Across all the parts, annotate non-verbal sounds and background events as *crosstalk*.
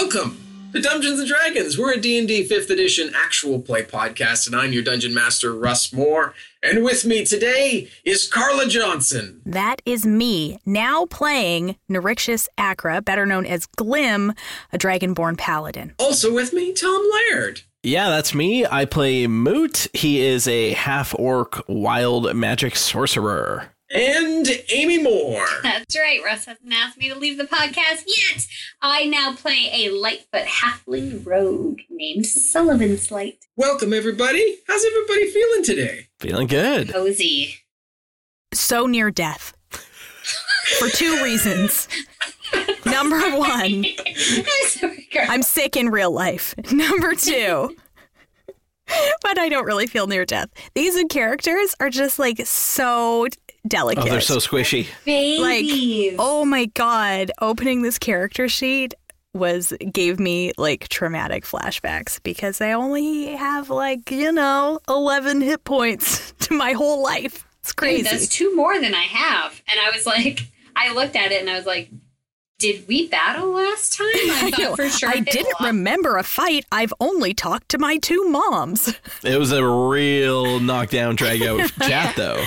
Welcome to Dungeons and Dragons. We're a D&D 5th edition actual play podcast and I'm your dungeon master Russ Moore and with me today is Carla Johnson. That is me, now playing Nerixus Acra, better known as Glim, a dragonborn paladin. Also with me Tom Laird. Yeah, that's me. I play Moot. He is a half orc wild magic sorcerer. And Amy Moore. *laughs* That's right. Russ hasn't asked me to leave the podcast yet. I now play a Lightfoot halfling rogue named Sullivan Slight. Welcome everybody. How's everybody feeling today? Feeling good. Cozy. So near death. For two reasons. *laughs* Number one, I'm sorry. I'm sick in real life. *laughs* Number two, but I don't really feel near death. These characters are just like so delicate. Oh, they're so squishy. like oh my god opening this character sheet was gave me like traumatic flashbacks because I only have like you know 11 hit points *laughs* to my whole life it's Dude, crazy that's two more than I have. And I was like, I looked at it and I was like, did we battle last time? I *laughs* thought know. for sure I didn't lost. remember a fight. I've only talked to my two moms. *laughs* It was a real knockdown, drag out chat, though.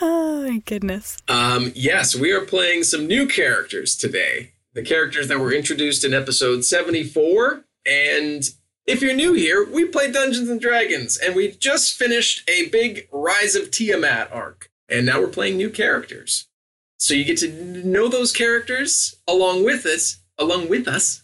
Oh my goodness. Um, yes, we are playing some new characters today. The characters that were introduced in episode 74. And if you're new here, we play Dungeons and Dragons, and we just finished a big Rise of Tiamat arc. And now we're playing new characters. So you get to know those characters along with us, along with us,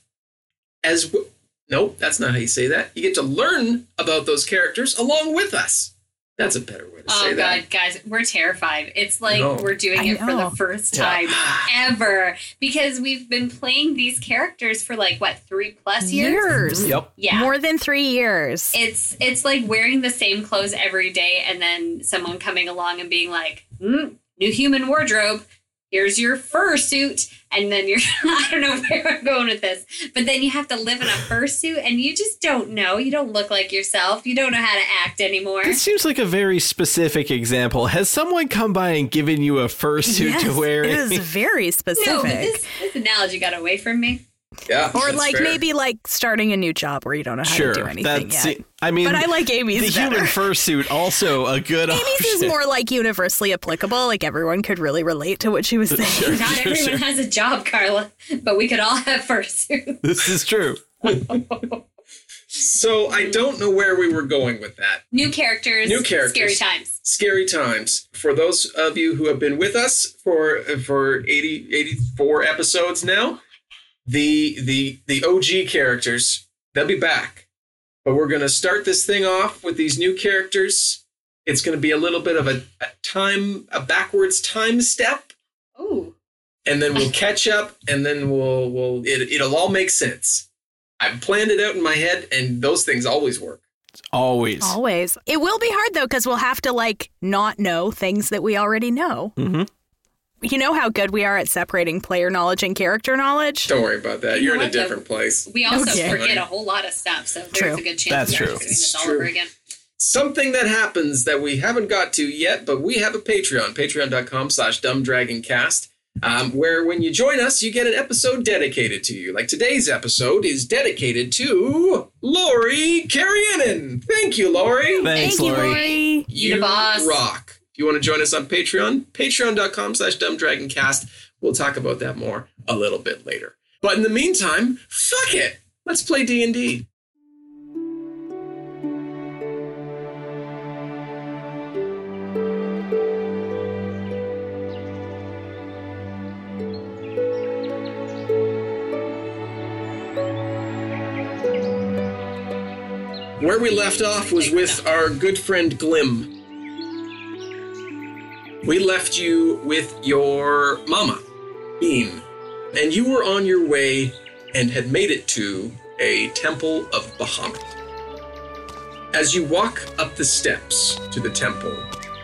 as w- Nope, that's not how you say that. You get to learn about those characters along with us. That's a better way to Oh say god, that. Oh God, guys, we're terrified. It's like No. we're doing I it for the first Yeah. time ever because we've been playing these characters for like what three plus years. Years. Yep. Yeah, More than three years. it's it's like wearing the same clothes every day, and then someone coming along and being like, mm, "New human wardrobe." Here's your fursuit, and then you're *laughs* I don't know where I'm going with this, but then you have to live in a fursuit, and you just don't know. You don't look like yourself. You don't know how to act anymore. This seems like a very specific example. Has someone come by and given you a fursuit yes, to wear? it is *laughs* very specific. No, but this, this analogy got away from me. Yeah. Or like fair. maybe like starting a new job where you don't know how sure. to do anything That's. yet. I mean, But I like Amy's the better. human fursuit also a good Amy's is more like universally applicable. Like everyone could really relate to what she was *laughs* saying. Sure, Not sure, everyone sure. has a job, Carla, but we could all have fursuits. This is true. So I don't know where we were going with that. New characters, New characters. scary times. Scary times. For those of you who have been with us for for 80 84 episodes now, the the the OG characters, they'll be back. But we're going to start this thing off with these new characters. It's going to be a little bit of a, a time a backwards time step Oh. and then we'll catch up and then we'll we'll it, it'll all make sense. I've planned it out in my head and those things always work. Always. Always. It will be hard though because we'll have to like not know things that we already know. hmm You know how good we are at separating player knowledge and character knowledge. Don't worry about that. You You're know in a what, though? different place. We also Okay. forget a whole lot of stuff, so there's a good chance That's we're true. doing this all true. over again. Something that happens that we haven't got to yet, but we have a Patreon, patreon.com slash dumbdragoncast, um, where when you join us, you get an episode dedicated to you. Like today's episode is dedicated to Lori Carrianen. Thank you, Lori. Thanks, Thank you, Lori. Lori. You the boss. rock. If you want to join us on Patreon, patreon.com slash dumbdragoncast. We'll talk about that more a little bit later. But in the meantime, fuck it. Let's play D&D. Where we left off was with our good friend Glim. We left you with your mama, Bean, and you were on your way and had made it to a temple of Bahamut. As you walk up the steps to the temple,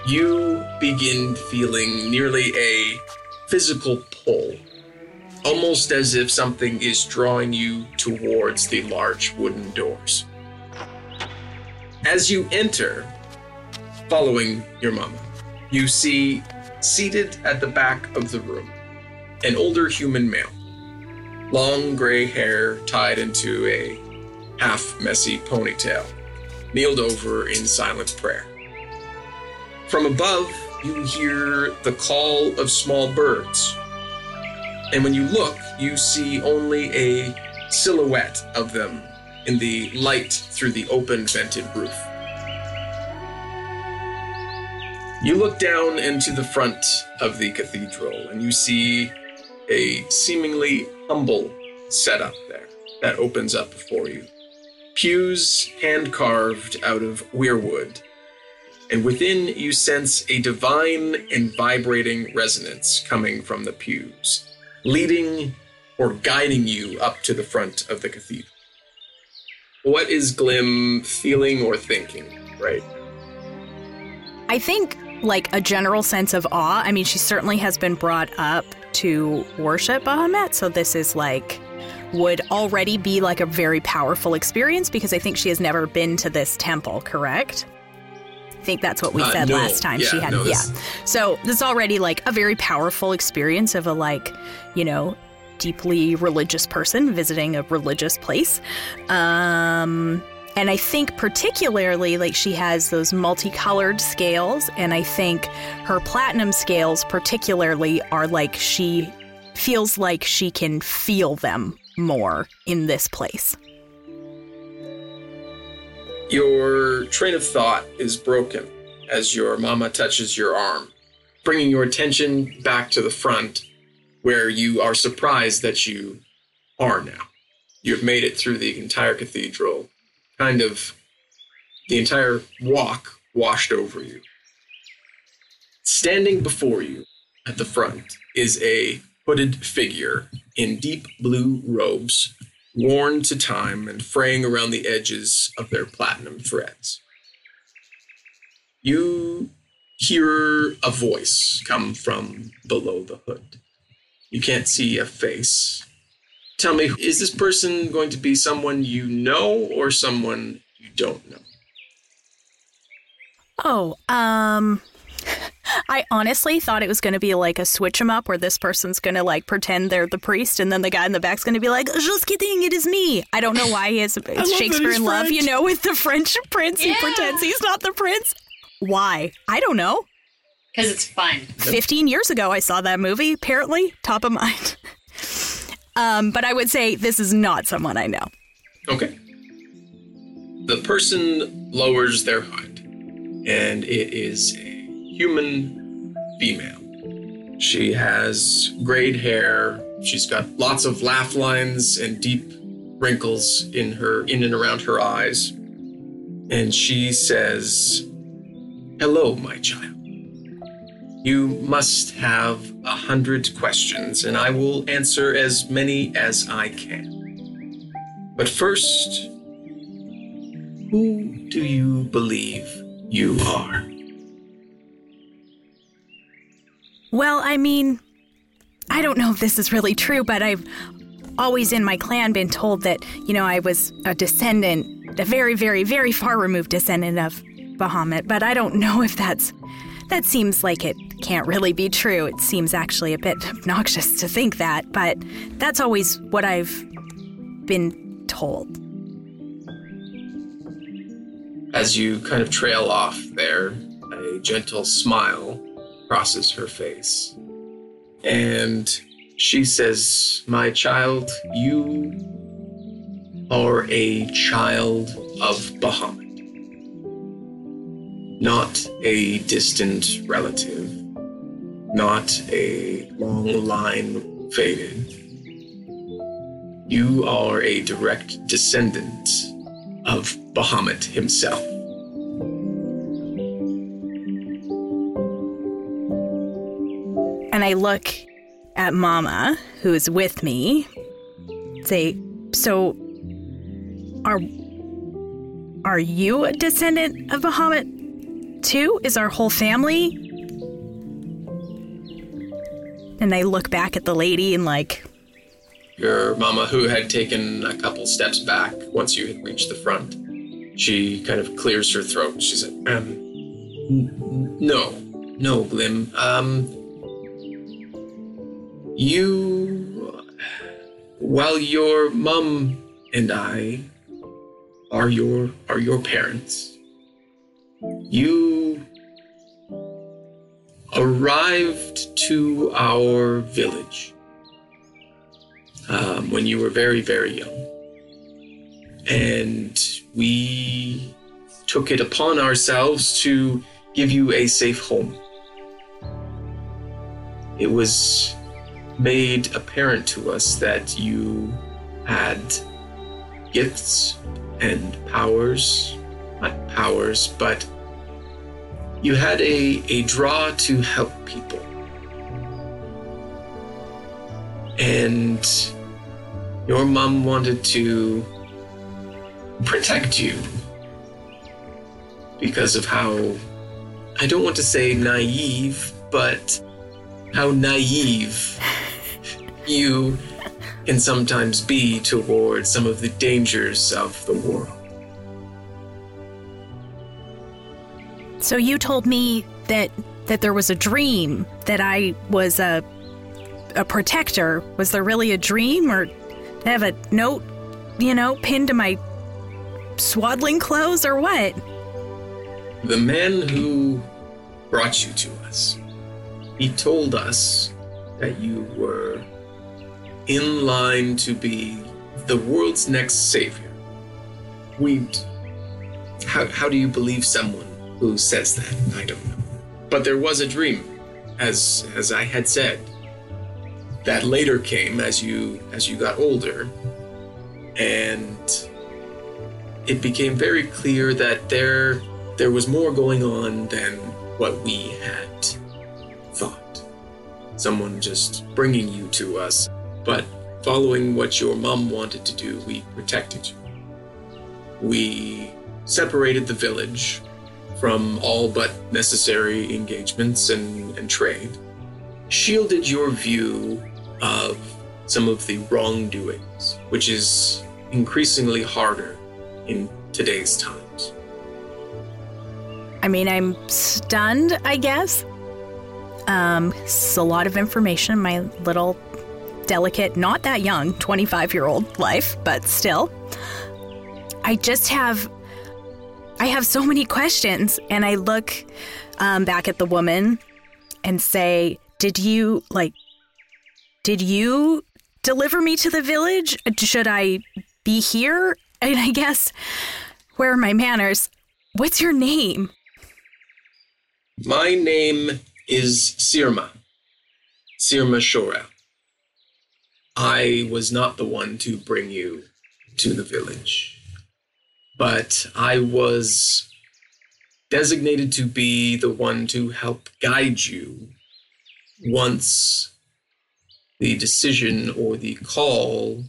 you begin feeling nearly a physical pull, almost as if something is drawing you towards the large wooden doors. As you enter, following your mama, you see seated at the back of the room an older human male, long gray hair tied into a half messy ponytail, kneeled over in silent prayer. From above, you hear the call of small birds. And when you look, you see only a silhouette of them in the light through the open vented roof. You look down into the front of the cathedral and you see a seemingly humble setup there that opens up before you. Pews hand carved out of weirwood, and within you sense a divine and vibrating resonance coming from the pews, leading or guiding you up to the front of the cathedral. What is Glim feeling or thinking right I think like a general sense of awe. I mean, she certainly has been brought up to worship Bahamut, so this is like would already be like a very powerful experience because I think she has never been to this temple, correct? I think that's what we Uh, said no. last time Yeah, she had no, yeah. So this is already like a very powerful experience of a like, you know, deeply religious person visiting a religious place. Um and I think particularly like she has those multicolored scales and I think her platinum scales particularly are like she feels like she can feel them more in this place. Your train of thought is broken as your mama touches your arm, bringing your attention back to the front where you are surprised that you are now. You have made it through the entire cathedral, kind of the entire walk washed over you. Standing before you at the front is a hooded figure in deep blue robes worn to time and fraying around the edges of their platinum threads. You hear a voice come from below the hood. You can't see a face. Tell me, is this person going to be someone you know or someone you don't know? Oh, um *laughs* I honestly thought it was going to be like a switch switch 'em up where this person's going to like pretend they're the priest and then the guy in the back's going to be like, "Just kidding, it is me." I don't know why he is it's *laughs* Shakespeare he's in Love, you know, with the French prince he pretends he's not the prince. Why? I don't know. Because it's fun. 15 years ago I saw that movie, apparently, top of mind. *laughs* um, but I would say this is not someone I know. Okay. The person lowers their hood, and it is a human female. She has grayed hair. She's got lots of laugh lines and deep wrinkles in her in and around her eyes. And she says, "Hello, my child. You must have a hundred questions, and I will answer as many as I can. But first, who do you believe you are? Well, I mean, I don't know if this is really true, but I've always in my clan been told that, you know, I was a descendant, a very, very, very far removed descendant of Bahamut, but I don't know if that's. That seems like it can't really be true. It seems actually a bit obnoxious to think that, but that's always what I've been told. As you kind of trail off there, a gentle smile crosses her face. And she says, My child, you are a child of Bahamut. Not a distant relative, not a long line faded. You are a direct descendant of Bahamut himself. And I look at Mama, who's with me, say, So, are, are you a descendant of Bahamut too? Is our whole family? And I look back at the lady and, like, Your mama, who had taken a couple steps back once you had reached the front, she kind of clears her throat. She said, um, no, no, Glim. Um, you, while your mum and I are your are your parents, you arrived to our village um, when you were very, very young. And we took it upon ourselves to give you a safe home. It was made apparent to us that you had gifts and powers, not powers, but you had a, a draw to help people. And your mom wanted to protect you because of how, I don't want to say naive, but how naive you can sometimes be towards some of the dangers of the world. So you told me that that there was a dream that I was a a protector. Was there really a dream or I have a note, you know, pinned to my swaddling clothes or what? The man who brought you to us, he told us that you were in line to be the world's next savior. We. How, how do you believe someone who says that? I don't know. But there was a dream, as as I had said, that later came as you as you got older, and it became very clear that there there was more going on than what we had thought. Someone just bringing you to us, but following what your mom wanted to do, we protected you. We separated the village from all but necessary engagements and, and trade, shielded your view of some of the wrongdoings, which is increasingly harder in today's times. I mean, I'm stunned, I guess. Um, it's a lot of information my little delicate, not that young, 25 year old life, but still. I just have, I have so many questions, and I look um, back at the woman and say, "Did you like? Did you deliver me to the village? Should I be here?" And I guess, where are my manners? What's your name? My name is Sirma. Sirma Shorel. I was not the one to bring you to the village, but I was designated to be the one to help guide you once the decision or the call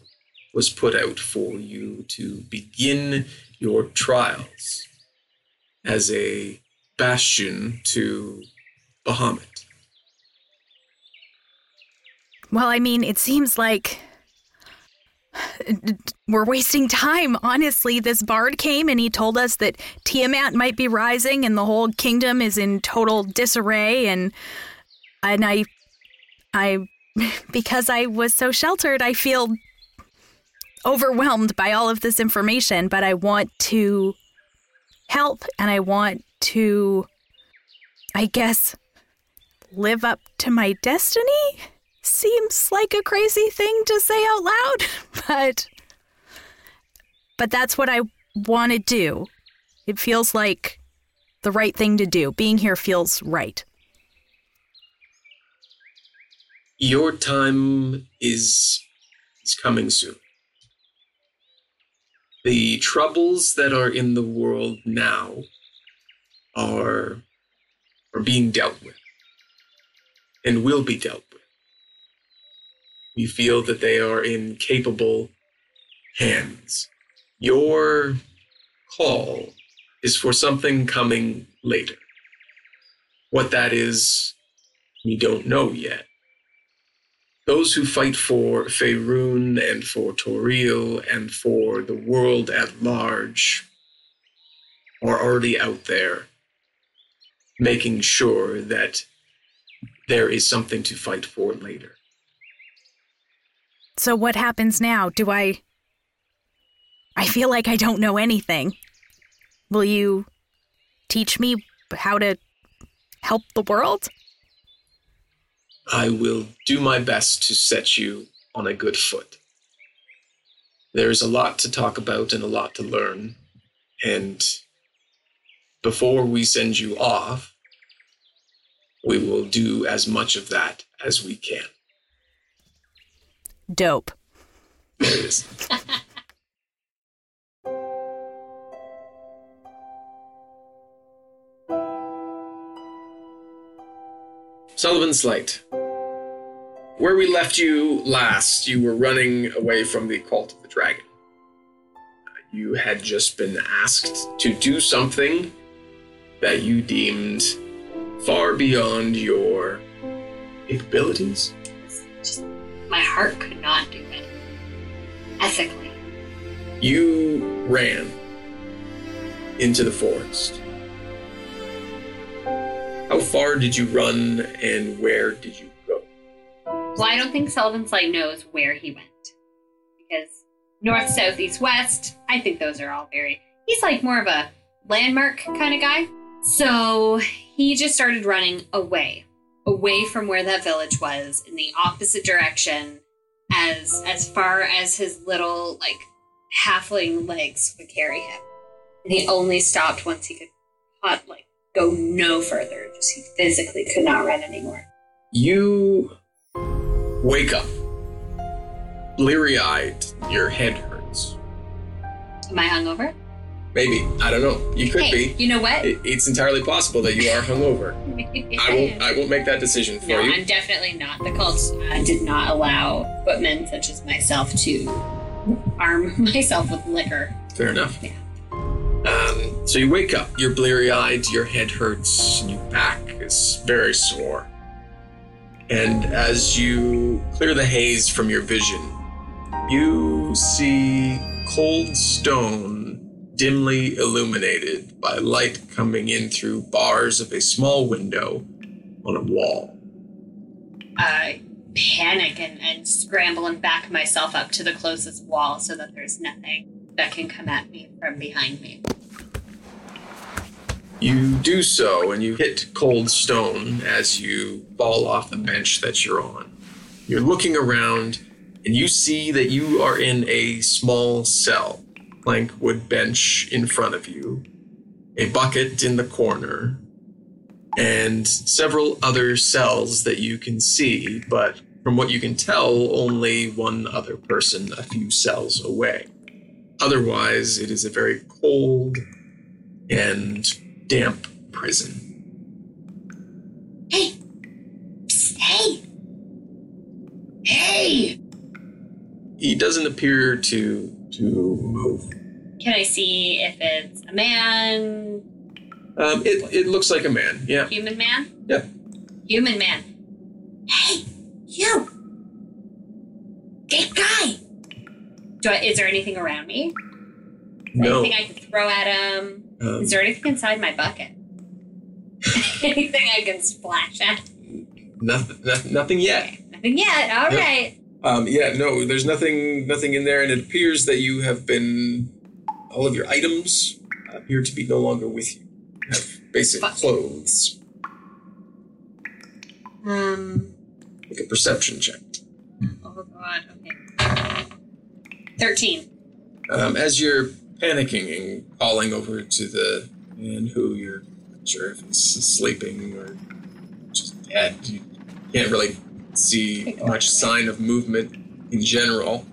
was put out for you to begin your trials as a bastion to Bahamut. Well, I mean, it seems like *sighs* we're wasting time. Honestly, this bard came and he told us that Tiamat might be rising and the whole kingdom is in total disarray and and I I *laughs* because I was so sheltered, I feel overwhelmed by all of this information, but I want to help and I want to I guess live up to my destiny seems like a crazy thing to say out loud, *laughs* but but that's what I want to do. It feels like the right thing to do. Being here feels right. Your time is is coming soon. The troubles that are in the world now are, are being dealt with and will be dealt with. We feel that they are in capable hands. Your call is for something coming later. What that is, we don't know yet. Those who fight for Faerun and for Toril and for the world at large are already out there making sure that there is something to fight for later. So what happens now? Do I. I feel like I don't know anything. Will you teach me how to help the world? I will do my best to set you on a good foot. There's a lot to talk about and a lot to learn. And before we send you off, we will do as much of that as we can. Dope. *laughs* There it is. Sullivan Slate. Where we left you last, you were running away from the cult of the dragon. You had just been asked to do something that you deemed far beyond your capabilities. Just my heart could not do it. Ethically. You ran into the forest. How far did you run and where did you go? Well, I don't think Sullivan Slate knows where he went. Because north, south, east, west, I think those are all very. He's like more of a landmark kind of guy. So he just started running away, away from where that village was, in the opposite direction, as as far as his little like halfling legs would carry him. And he only stopped once he could not, like go no further. Just he physically could not run anymore. You wake up, bleary eyed, your head hurts. Am I hungover? Maybe, I don't know. You could hey, be. you know what? It- It's entirely possible that you are hungover. *laughs* I won't. I won't make that decision for No, you. I'm definitely not. The cult uh, did not allow footmen such as myself to arm *laughs* myself with liquor. Fair enough. Yeah. Um, so you wake up, you're bleary eyed, your head hurts, and your back is very sore. And as you clear the haze from your vision, you see cold stone dimly illuminated by light coming in through bars of a small window on a wall. I panic and, and scramble and back myself up to the closest wall so that there's nothing that can come at me from behind me. You do so, and you hit cold stone as you fall off the bench that you're on. You're looking around, and you see that you are in a small cell. Plank wood bench in front of you, a bucket in the corner, and several other cells that you can see, but from what you can tell, only one other person a few cells away. Otherwise, it is a very cold and damp prison. Hey! Psst, hey! Hey! He doesn't appear to to move. Can I see if it's a man, Um, it, it looks like a man. Yeah. human man? Yep. Human man. Hey, you! Big guy! Do I, is there anything around me? No. Anything I can throw at him? Um, Is there anything inside my bucket? *laughs* anything I can splash at? nothing. no- Nothing yet. Okay, nothing yet. All right. Um, yeah. No. There's nothing. Nothing in there, and it appears that you have been. All of your items appear to be no longer with you. Have basic Fuck. clothes. Um. Make a perception check. Oh God. Okay. Thirteen. Um, as you're panicking and calling over to the man who you're not sure if he's sleeping or just dead, you can't really see much sign of movement in general.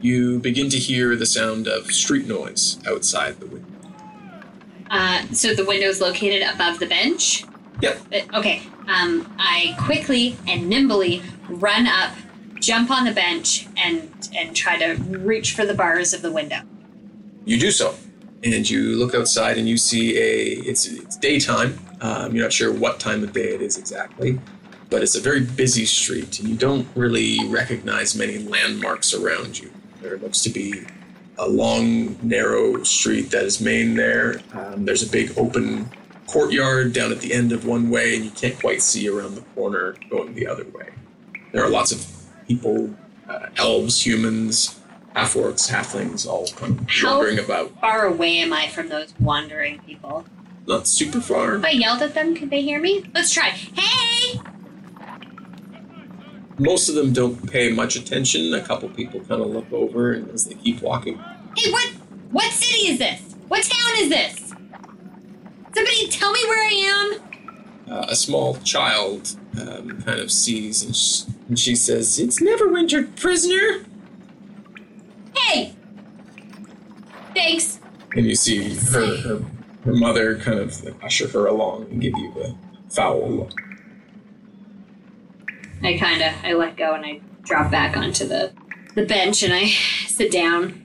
you begin to hear the sound of street noise outside the window. Uh, so the window is located above the bench. Yep. Okay. Um, I quickly and nimbly run up, jump on the bench, and and try to reach for the bars of the window. You do so, and you look outside and you see a. It's, it's daytime. Um, you're not sure what time of day it is exactly, but it's a very busy street, and you don't really recognize many landmarks around you. There looks to be a long, narrow street that is main there. Um, there's a big open courtyard down at the end of one way, and you can't quite see around the corner going the other way. There are lots of people, uh, elves, humans, half orcs, halflings, all kind of How- wandering about. Far away am I from those wandering people? Not super far. If I yelled at them, could they hear me? Let's try. Hey! Most of them don't pay much attention. A couple people kind of look over, and as they keep walking, Hey, what? What city is this? What town is this? Somebody tell me where I am. uh, a small child um, kind of sees, and, sh- and she says, "It's Neverwinter, prisoner." Hey! Thanks. And you see her, her, her mother kind of usher her along and give you a foul look. I kind of I let go and I drop back onto the the bench and I sit down.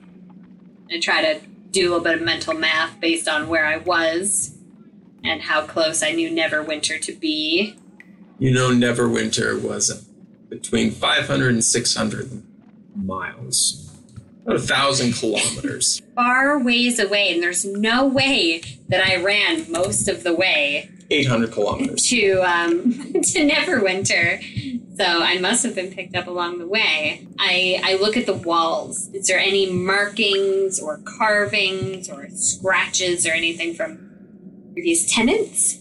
I try to do a little bit of mental math based on where I was and how close I knew Neverwinter to be. You know, Neverwinter was between 500 and 600 miles, about a thousand kilometers. *laughs* Far ways away, and there's no way that I ran most of the way 800 kilometers. to um, *laughs* to Neverwinter. So I must have been picked up along the way. I I look at the walls. Is there any markings or carvings or scratches or anything from previous tenants?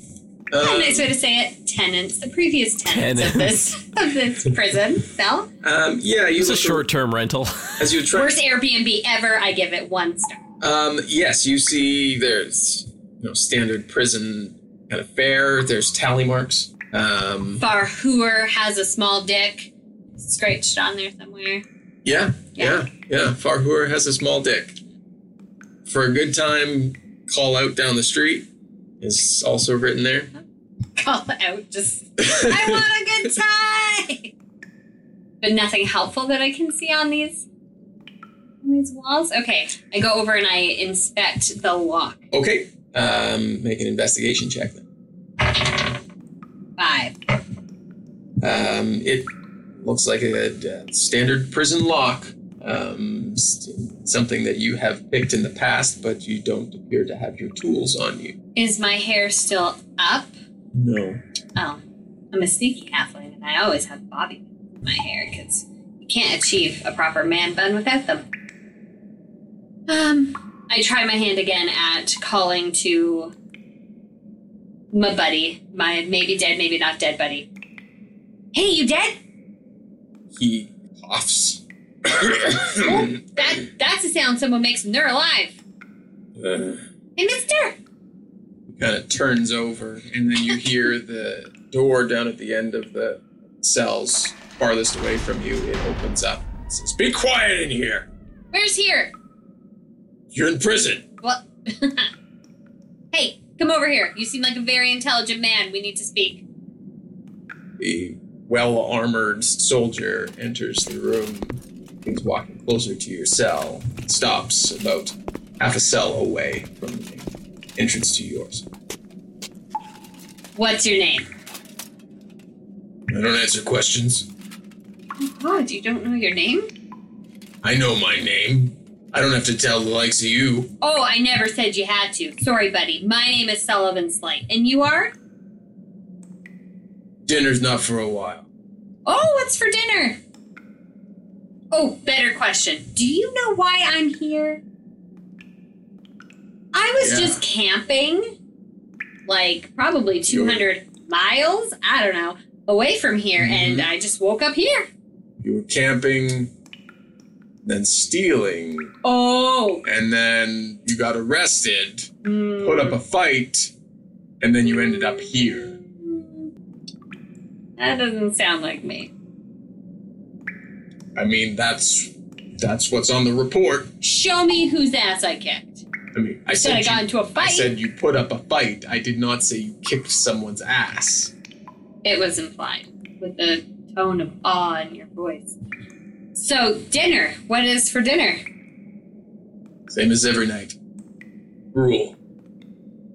Not a Um, nice way to say it. Tenants, the previous tenants of this *laughs* of this prison cell. um, yeah, you It's a short term rental. as you try. Worst Airbnb ever. I give it one star. Um, yes, you see there's you know standard prison kind of fare. There's tally marks. Um, Farhur has a small dick scratched on there somewhere. yeah, Yeah. yeah, yeah. Farhur has a small dick. For a good time, call out down the street is also written there. Call out just I want a good *laughs* time. But nothing helpful that I can see on these on these walls. Okay, I go over and I inspect the lock. Okay, um, make an investigation check then. Five. Um, it looks like a, a standard prison lock. Um, st- something that you have picked in the past, but you don't appear to have your tools on you. Is my hair still up? No. Oh, I'm a sneaky halfling, and I always have bobby pins in my hair because you can't achieve a proper man bun without them. Um, I try my hand again at calling to my buddy, my maybe dead, maybe not dead buddy. Hey, you dead? He coughs. Oh, that that's a sound someone makes when they're alive. Uh, Hey, Mister. He kind of turns over, and then you hear the door down at the end of the cells, farthest away from you. It opens up. It says, "Be quiet in here. Where's here? You're in prison." What? *laughs* hey, come over here. You seem like a very intelligent man. We need to speak. The well-armored soldier enters the room. He's walking closer to your cell. Stops about half a cell away from the entrance to yours. What's your name? I don't answer questions. Oh God, you don't know your name? I know my name. I don't have to tell the likes of you. Oh, I never said you had to. Sorry, buddy. My name is Sullivan Slight. And you are? Dinner's not for a while. Oh, what's for dinner? Oh, better question. Do you know why I'm here? I was Yeah. just camping, like probably 200 miles, I don't know, away from here, and I just woke up here. You were camping, then stealing, Oh. and then you got arrested, Hmm. put up a fight, and then you ended up here. That doesn't sound like me. I mean, that's that's what's on the report. Show me whose ass I kicked. I mean, I Said said I got you, into a fight. I said you put up a fight. I did not say you kicked someone's ass. It was implied with the tone of awe in your voice. So, dinner. What is for dinner? Same as every night. Rule.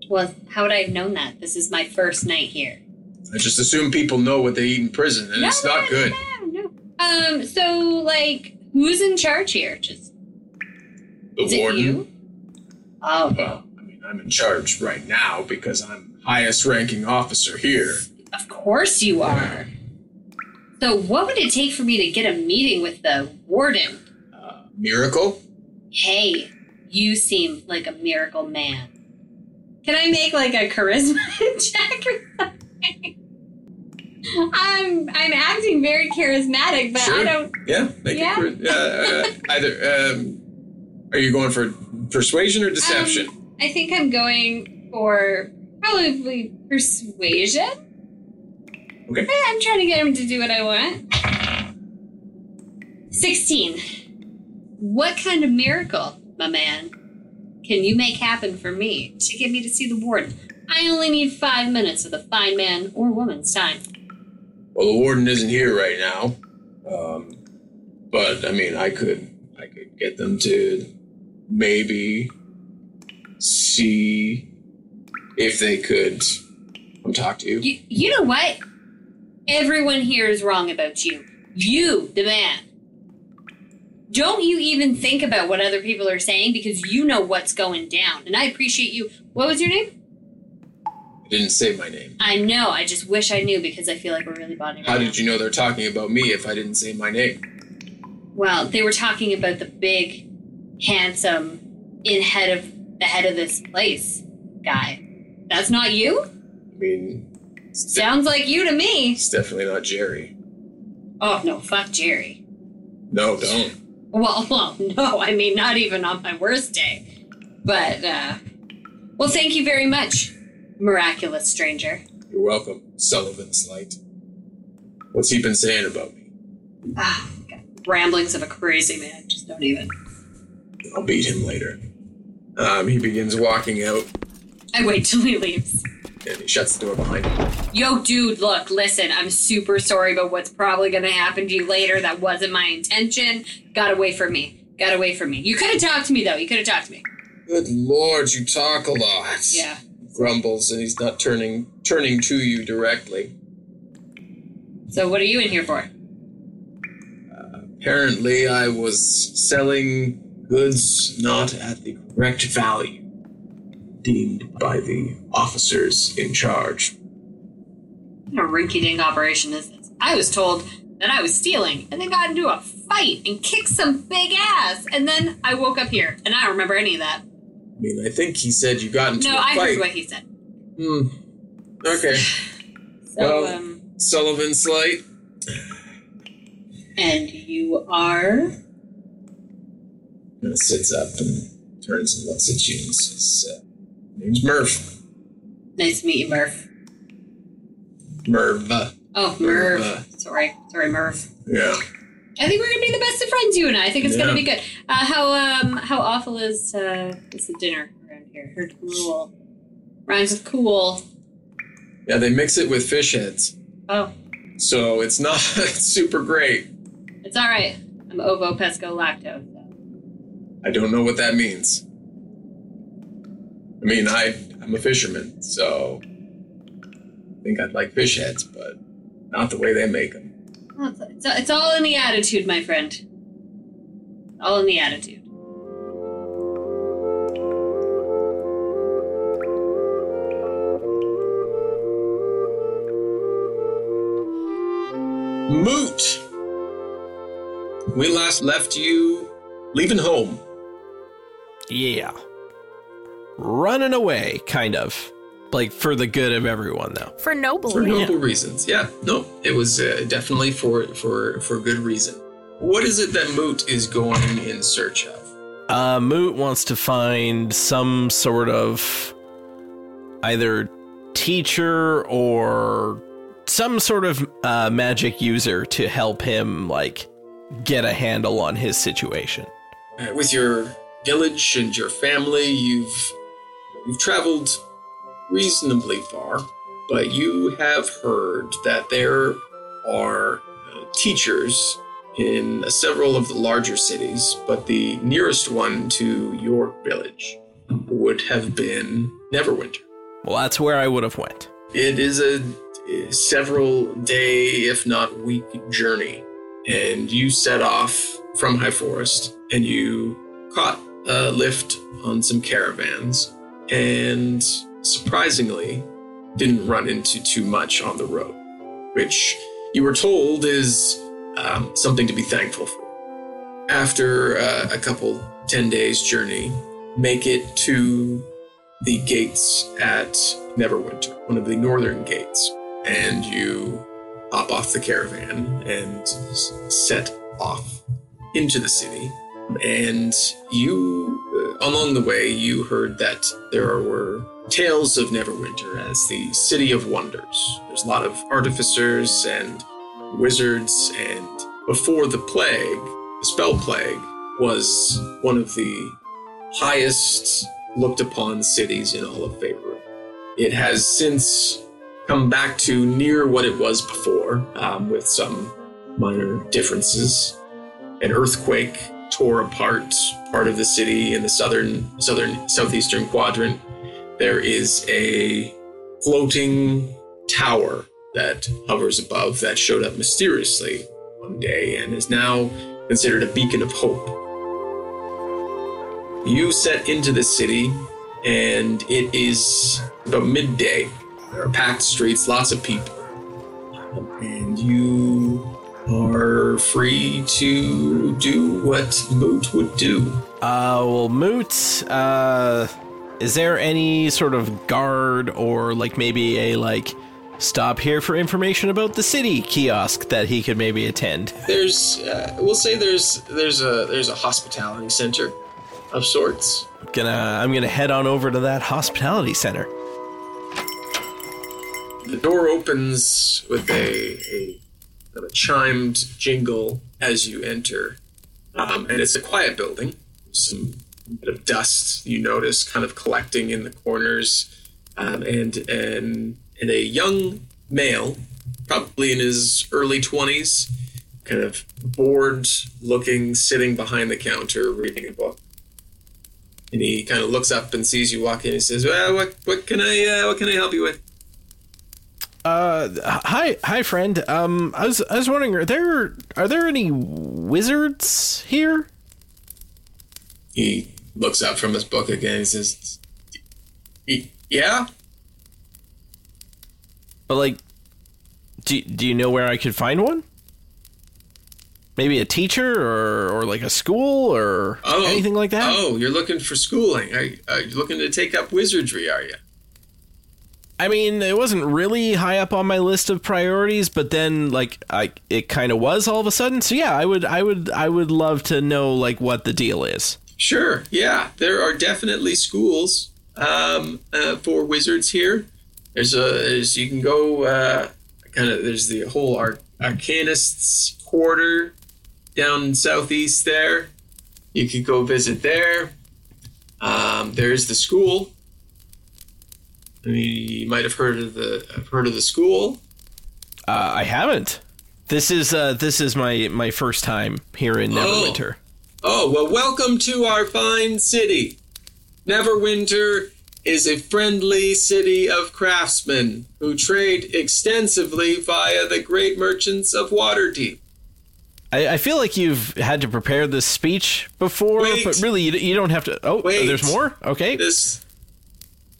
Well, how would I have known that? This is my first night here. I just assume people know what they eat in prison, and it's not good. No, no. Um, so, like, who's in charge here? Just, The is it warden. you? Oh, Well, I mean, I'm in charge right now because I'm highest ranking officer here. Of course you are. So, what would it take for me to get a meeting with the warden? Uh, miracle? Hey, you seem like a miracle man. Can I make like a charisma *laughs* check or something? I'm I'm acting very charismatic, but I don't. Yeah, make Yeah. it. Uh, either. Um, are you going for persuasion or deception? Um, I think I'm going for probably persuasion. Okay. I'm trying to get him to do what I want. Sixteen. What kind of miracle, my man, can you make happen for me to get me to see the warden? I only need five minutes of the fine man or woman's time. well, the warden isn't here right now. Um, but I mean, I could, I could get them to maybe see if they could come talk to you. You, you know what? Everyone here is wrong about you. You, the man. Don't you even think about what other people are saying because you know what's going down. And I appreciate you. What was your name? I didn't say my name. I know. I just wish I knew because I feel like we're really bonding. How right did you know they're talking about me if I didn't say my name? Well, they were talking about the big, handsome, in head of the head of this place guy. That's not you. I mean, de- Sounds like you to me. it's definitely not Jerry. Oh no, fuck Jerry. No, don't. Well, *laughs* well, no, I mean not even on my worst day. But uh well, thank you very much, miraculous stranger. You're welcome, Sullivan Slight. What's he been saying about me? Ah, ramblings of a crazy man. Just don't even. I'll beat him later. Um, he begins walking out I wait till he leaves. and he shuts the door behind him. Yo, dude, look, listen, I'm super sorry about what's probably gonna happen to you later. That wasn't my intention. Got away from me. Got away from me. You could have talked to me though. You could have talked to me. Good lord, you talk a lot. Yeah. Grumbles and he's not turning turning to you directly. So what are you in here for? Apparently, I was selling goods not at the correct value, deemed by the officers in charge. What a rinky-dink operation is this? I was told that I was stealing, and then got into a fight and kicked some big ass, and then I woke up here, and I don't remember any of that. I mean, I think he said you got into No, a I fight. heard what he said. Hmm. Okay. *laughs* So, Well- um, Sullivan Slight. and you are? Of sits up and turns and looks at you and says, uh, "Name's Murph. Nice to meet you, Murph. Merv. Oh, Merv. Uh. Sorry, sorry, Merv. yeah. I think we're gonna be the best of friends, you and I. I think it's gonna be good. Uh, how um how awful is uh is the dinner around here? Heard cool rhymes with cool. Yeah, they mix it with fish heads, Oh, so it's not *laughs* super great. it's all right. I'm ovo pesco lacto. So. I don't know what that means. I mean, I I'm a fisherman, so I think I'd like fish heads, but not the way they make them. Well, It's, it's, it's all in the attitude, my friend. All in the attitude. Moot. We last left you leaving home. Yeah. Running away, kind of. Like for the good of everyone, though. For noble. for reasons. noble reasons. Yeah, no, it was uh, definitely for for for good reason. What is it that Moot is going in search of? Uh, Moot wants to find some sort of either teacher or some sort of uh, magic user to help him, like, get a handle on his situation. Uh, with your village and your family, you've you've traveled reasonably far, but you have heard that there are uh, teachers in several of the larger cities, but the nearest one to your village would have been Neverwinter. Well, that's where I would have went. It is a several day, if not week, journey, and you set off from High Forest, and you caught a lift on some caravans, and surprisingly, didn't run into too much on the road, which you were told is um, something to be thankful for. After uh, a couple 10 days journey, make it to the gates at Neverwinter, one of the northern gates, and you hop off the caravan and set off into the city. And you, uh, along the way, you heard that there were tales of Neverwinter as the city of wonders. There's a lot of artificers and wizards, and before the plague, the spell plague was one of the highest looked upon cities in all of Faerun. It has since come back to near what it was before, um, with some minor differences. An earthquake tore apart part of the city in the southern, southern, southeastern quadrant. There is a floating tower that hovers above that showed up mysteriously one day and is now considered a beacon of hope. You set into the city, and it is about midday. There are packed streets, lots of people, and you are free to do what Moot would do. Uh, well, Moot, uh, is there any sort of guard or like maybe a like stop here for information about the city kiosk that he could maybe attend? There's, uh, we'll say there's there's a there's a hospitality center of sorts. I'm Gonna, I'm gonna head on over to that hospitality center. The door opens with a, a, a chimed jingle as you enter, um, and it's a quiet building. Some bit of dust you notice kind of collecting in the corners, um, and and and a young male, probably in his early twenties, kind of bored looking, sitting behind the counter reading a book. And he kind of looks up and sees you walk in. and says, "Well, what what can I uh, what can I help you with?" Uh, hi, hi, friend. Um, I was, I was wondering, are there, are there any wizards here? He looks up from his book again. He says, "Yeah." But like, do, do you know where I could find one? Maybe a teacher or, or like a school or oh. anything like that? Oh, you're looking for schooling. Are, are you looking to take up wizardry? Are you? I mean, it wasn't really high up on my list of priorities, but then like I it kind of was all of a sudden. So yeah, I would I would I would love to know like what the deal is. Sure. Yeah, there are definitely schools um, uh, for wizards here. There's a there's you can go uh, kind of there's the whole Ar- Arcanists quarter down southeast there. You could go visit there. Um, there's the school. I mean, you might have heard of the have heard of the school. Uh, I haven't. This is uh this is my my first time here in Neverwinter. Oh, Oh, well, welcome to our fine city. Neverwinter is a friendly city of craftsmen who trade extensively via the great merchants of Waterdeep. I, I feel like you've had to prepare this speech before, Wait. but really you, you don't have to. Oh, Wait. there's more. Okay. This,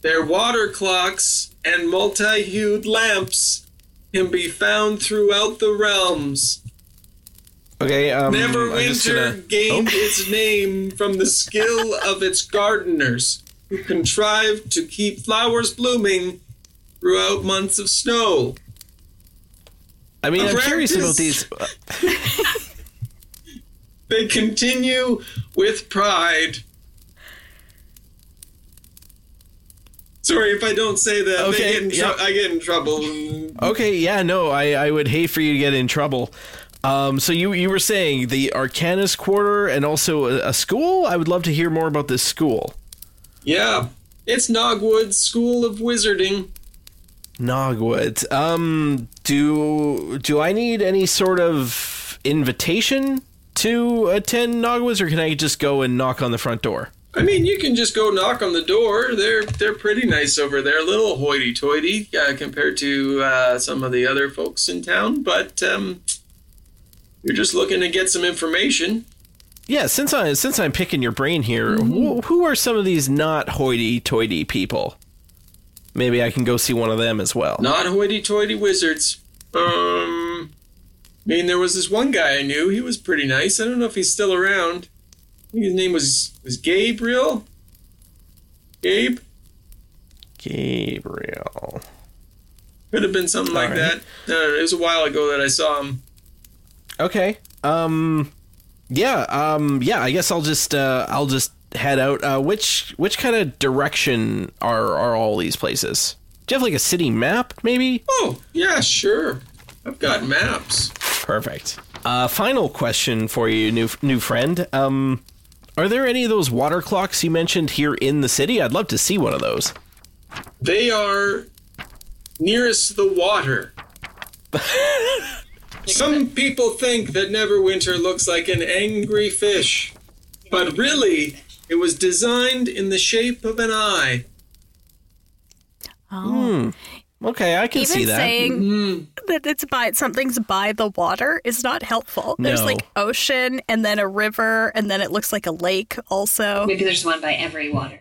their water clocks and multi-hued lamps can be found throughout the realms. Okay. Um, Neverwinter gonna- gained Oh. its name from the skill of its gardeners, who contrived to keep flowers blooming throughout months of snow. I mean, A I'm curious about these. *laughs* They continue with pride. Sorry if I don't say that. Okay, they get in tr- yeah. I get in trouble. Okay, yeah, no, I, I would hate for you to get in trouble. Um, so you you were saying the Arcanus Quarter and also a, a school. I would love to hear more about this school. Yeah, it's Nogwood School of Wizarding. Nogwood. Um, do do I need any sort of invitation to attend Nogwoods, or can I just go and knock on the front door? I mean, you can just go knock on the door. They're they're pretty nice over there. A little hoity-toity uh, compared to uh, some of the other folks in town, but um, you're just looking to get some information. Yeah, since I since I'm picking your brain here, who, who are some of these not hoity-toity people? Maybe I can go see one of them as well. Not hoity-toity wizards. Um, I mean, there was this one guy I knew. He was pretty nice. I don't know if he's still around. I think his name was was Gabriel. Gabe Gabriel. could have been something like All right. that. Uh, it was a while ago that I saw him. Okay. Um. Yeah. Um. Yeah. I guess I'll just uh I'll just head out. Uh. Which which kind of direction are are all these places? Do you have like a city map? Maybe. Oh yeah, sure. I've got maps. Perfect. Uh. Final question for you, new new friend. Um. Are there any of those water clocks you mentioned here in the city? I'd love to see one of those. They are nearest the water. *laughs* Some people think that Neverwinter looks like an angry fish, but really, it was designed in the shape of an eye. Oh. Hmm. Okay, I can Even see that. saying mm-hmm. that it's by something's by the water is not helpful. There's like ocean and then a river and then it looks like a lake also. Maybe there's one by every water.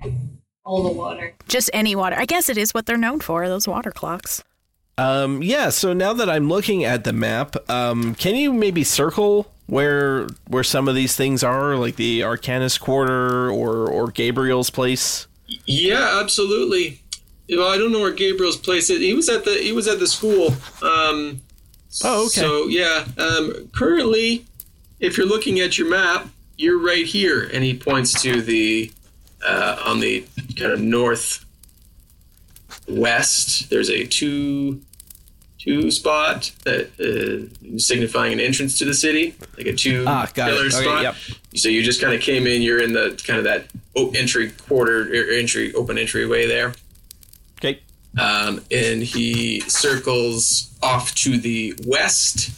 All the water. Just any water. I guess it is what they're known for, those water clocks. Um, yeah. So now that I'm looking at the map, um, can you maybe circle where where some of these things are, like the Arcanus Quarter or or Gabriel's place? Yeah, absolutely. Well, I don't know where Gabriel's place is. He was at the he was at the school. Um, Oh, okay. So yeah, um, currently, if you're looking at your map, you're right here, and he points to the uh, on the kind of north west. There's a two two spot that uh, signifying an entrance to the city, like a two Ah, got it. pillar Okay, spot. yep. So you just kind of came in. You're in the kind of that entry quarter er, entry open entryway there. Okay. Um, and he circles off to the west.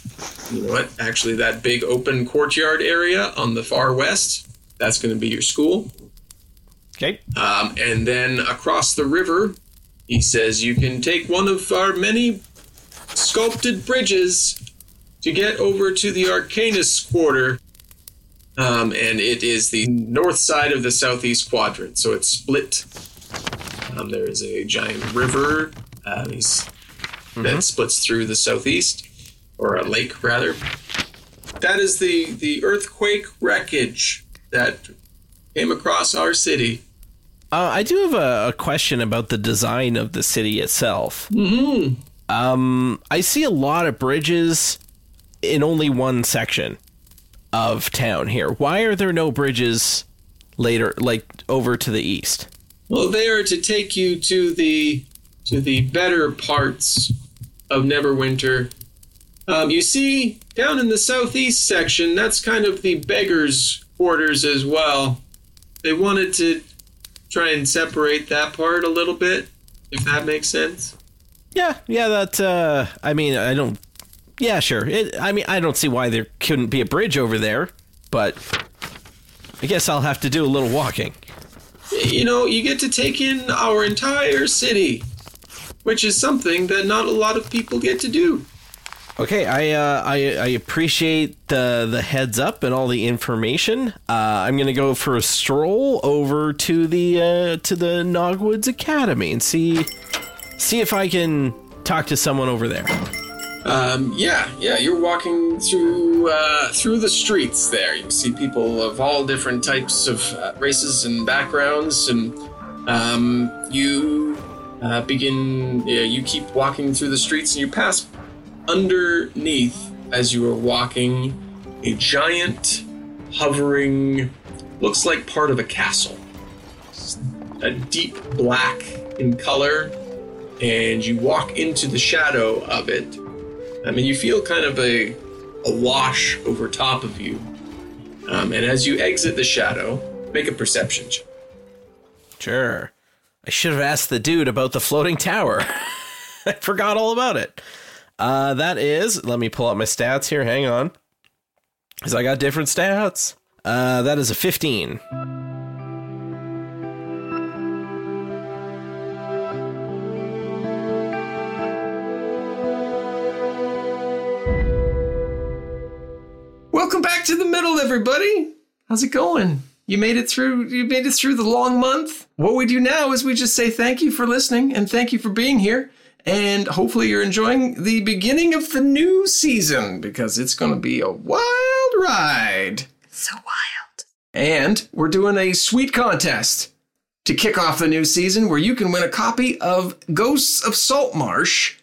You know what? Actually, that big open courtyard area on the far west, that's going to be your school. Okay. Um, and then across the river, he says you can take one of our many sculpted bridges to get over to the Arcanus Quarter. Um, and it is the north side of the southeast quadrant, so it's split. Um, there is a giant river uh, he's- that splits through the southeast, or a lake rather. That is the the earthquake wreckage that came across our city. Uh, I do have a, a question about the design of the city itself. Mm-hmm. Um, I see a lot of bridges in only one section of town here. Why are there no bridges later, like over to the east? Well, they are to take you to the to the better parts of Neverwinter. Um, you see, down in the southeast section, that's kind of the beggars' quarters as well. They wanted to try and separate that part a little bit, if that makes sense. Yeah, yeah. That. Uh, I mean, I don't. Yeah, sure. It, I mean, I don't see why there couldn't be a bridge over there, but I guess I'll have to do a little walking. You know, you get to take in our entire city, which is something that not a lot of people get to do. Okay, I uh, I I appreciate the the heads up and all the information. Uh, I'm gonna go for a stroll over to the uh, to the Nogwoods Academy and see see if I can talk to someone over there. Um, yeah, yeah, you're walking through uh, through the streets there. You see people of all different types of uh, races and backgrounds, and um, you uh, begin. Yeah, you keep walking through the streets, and you pass underneath as you are walking a giant, hovering, looks like part of a castle. A deep black in color, and you walk into the shadow of it. I mean, you feel kind of a a wash over top of you. Um, and as you exit the shadow, make a perception check. Sure. I should have asked the dude about the floating tower. *laughs* I forgot all about it. Uh, that is, let me pull up my stats here. Hang on. Because I got different stats. Uh, that is a 15. Welcome back to the middle, everybody. How's it going? You made it through. You made it through the long month. What we do now is we just say thank you for listening and thank you for being here. And hopefully you're enjoying the beginning of the new season because it's going to be a wild ride. So wild. And we're doing a sweet contest to kick off the new season where you can win a copy of Ghosts of Saltmarsh,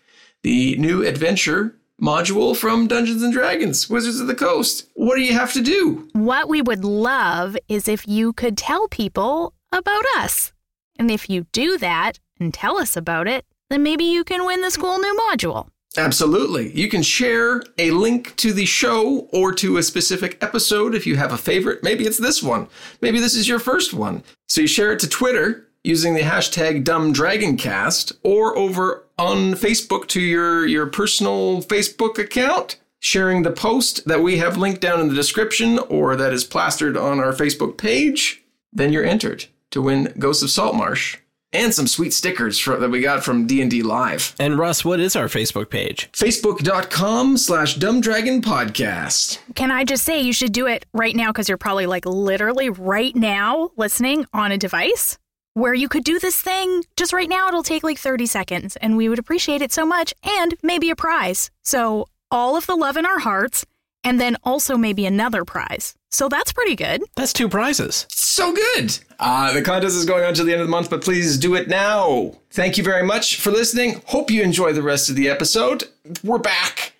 the new adventure module from Dungeons and Dragons, Wizards of the Coast. What do you have to do? What we would love is if you could tell people about us. And if you do that and tell us about it, then maybe you can win this cool new module. Absolutely. You can share a link to the show or to a specific episode if you have a favorite. Maybe it's this one. Maybe this is your first one. So you share it to Twitter using the hashtag DumbDragonCast or over on Facebook to your, your personal Facebook account, sharing the post that we have linked down in the description or that is plastered on our Facebook page. Then you're entered to win Ghosts of Saltmarsh and some sweet stickers for, that we got from D&D Live. And Russ, what is our Facebook page? Facebook.com slash dumbdragon podcast. Can I just say you should do it right now because you're probably like literally right now listening on a device where you could do this thing just right now. It'll take like 30 seconds and we would appreciate it so much and maybe a prize. So, all of the love in our hearts and then also maybe another prize. So, that's pretty good. That's two prizes. So good. Uh, the contest is going on till the end of the month, but please do it now. Thank you very much for listening. Hope you enjoy the rest of the episode. We're back.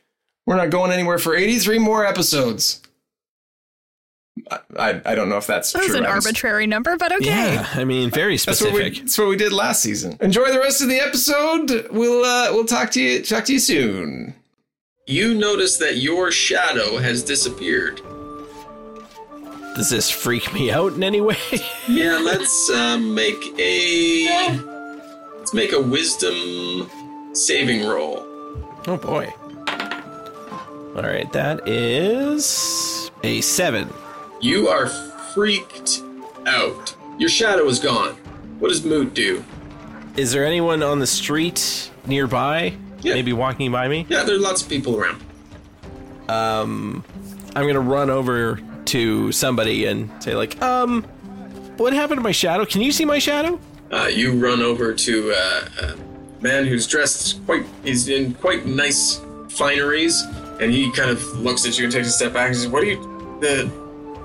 We're not going anywhere for 83 more episodes. I, I, I don't know if that's That was true. an arbitrary number, but okay. Yeah, I mean, very That's what, we, specific. that's what we did last season. Enjoy the rest of the episode. We'll uh, we'll talk to you talk to you soon. You notice that your shadow has disappeared. Does this freak me out in any way? *laughs* Yeah, let's uh, make a let's make a wisdom saving roll. oh boy. All right, that is a seven. You are freaked out. Your shadow is gone. What does Moot do? Is there anyone on the street nearby? Yeah. Maybe walking by me? Yeah, there are lots of people around. Um, I'm gonna run over to somebody and say like, um, what happened to my shadow? Can you see my shadow? Uh, you run over to uh, a man who's dressed quite. He's in quite nice fineries, and he kind of looks at you and takes a step back and says, "What are you? The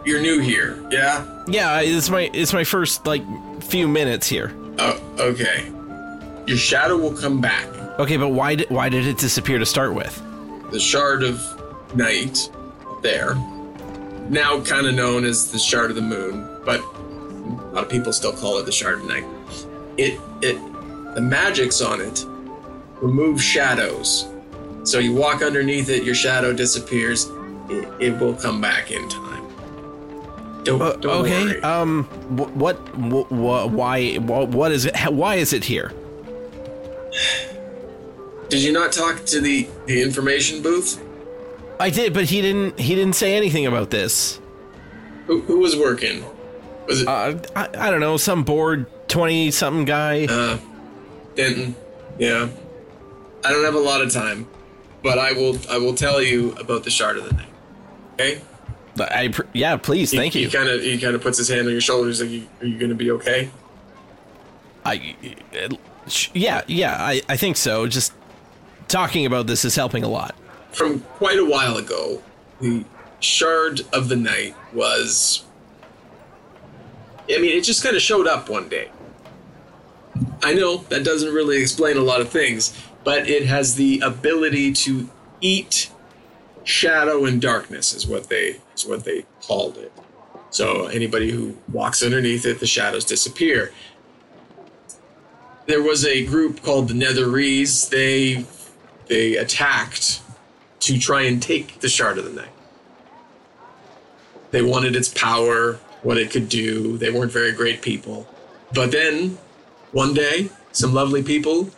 you're new here, yeah? Yeah, it's my it's my first like few minutes here. Oh, okay. Your shadow will come back. Okay, but why did why did it disappear to start with? The shard of night there, now kind of known as the shard of the moon, but a lot of people still call it the shard of night. It it the magics on it remove shadows. So you walk underneath it, your shadow disappears. It, it will come back in time. Don't, Uh, don't okay. worry. Um. wh- What? wh- wh- why? wh- What is it? *laughs* Why is it here? *sighs* Did you not talk to the the information booth? I did, but he didn't. He didn't say anything about this. Who, who was working? Was it Uh, I, I don't know. Some bored twenty something guy. Uh, Denton. Yeah. I don't have a lot of time, but I will. I will tell you about the shard of the night. Okay. I yeah. Please, thank you. He kind of. He kind of puts his hand on your shoulder. He's like, "You- "Are you going to be okay?" I. uh, Yeah. Yeah. I. I think so. Just talking about this is helping a lot. From quite a while ago, the shard of the night was. I mean, it just kind of showed up one day. I know that doesn't really explain a lot of things, but it has the ability to eat shadow and darkness is what they is what they called it. So anybody who walks underneath it, the shadows disappear. There was a group called the Netherese. They they attacked to try and take the Shard of the Night. They wanted its power, what it could do. They weren't very great people. But then, one day, some lovely people,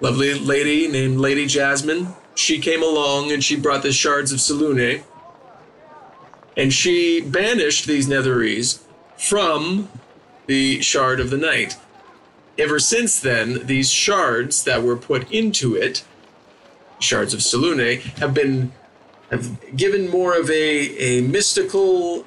lovely lady named Lady Jasmine, she came along and she brought the shards of Selune. And she banished these Netherese from the Shard of the Night. Ever since then, these shards that were put into it, shards of Selune, have been have given more of a, a mystical,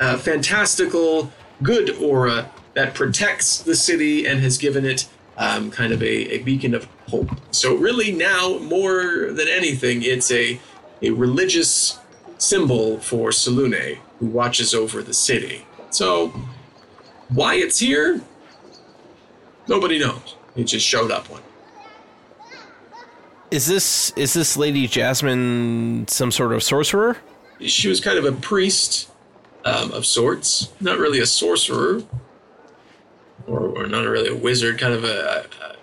uh, fantastical, good aura that protects the city and has given it um, kind of a, a beacon of hope. So really now, more than anything, it's a, a religious symbol for Selune, who watches over the city. So why it's here, nobody knows. It just showed up one. Is this is this Lady Jasmine some sort of sorcerer? She was kind of a priest um, of sorts, not really a sorcerer, or, or not really a wizard, kind of a, a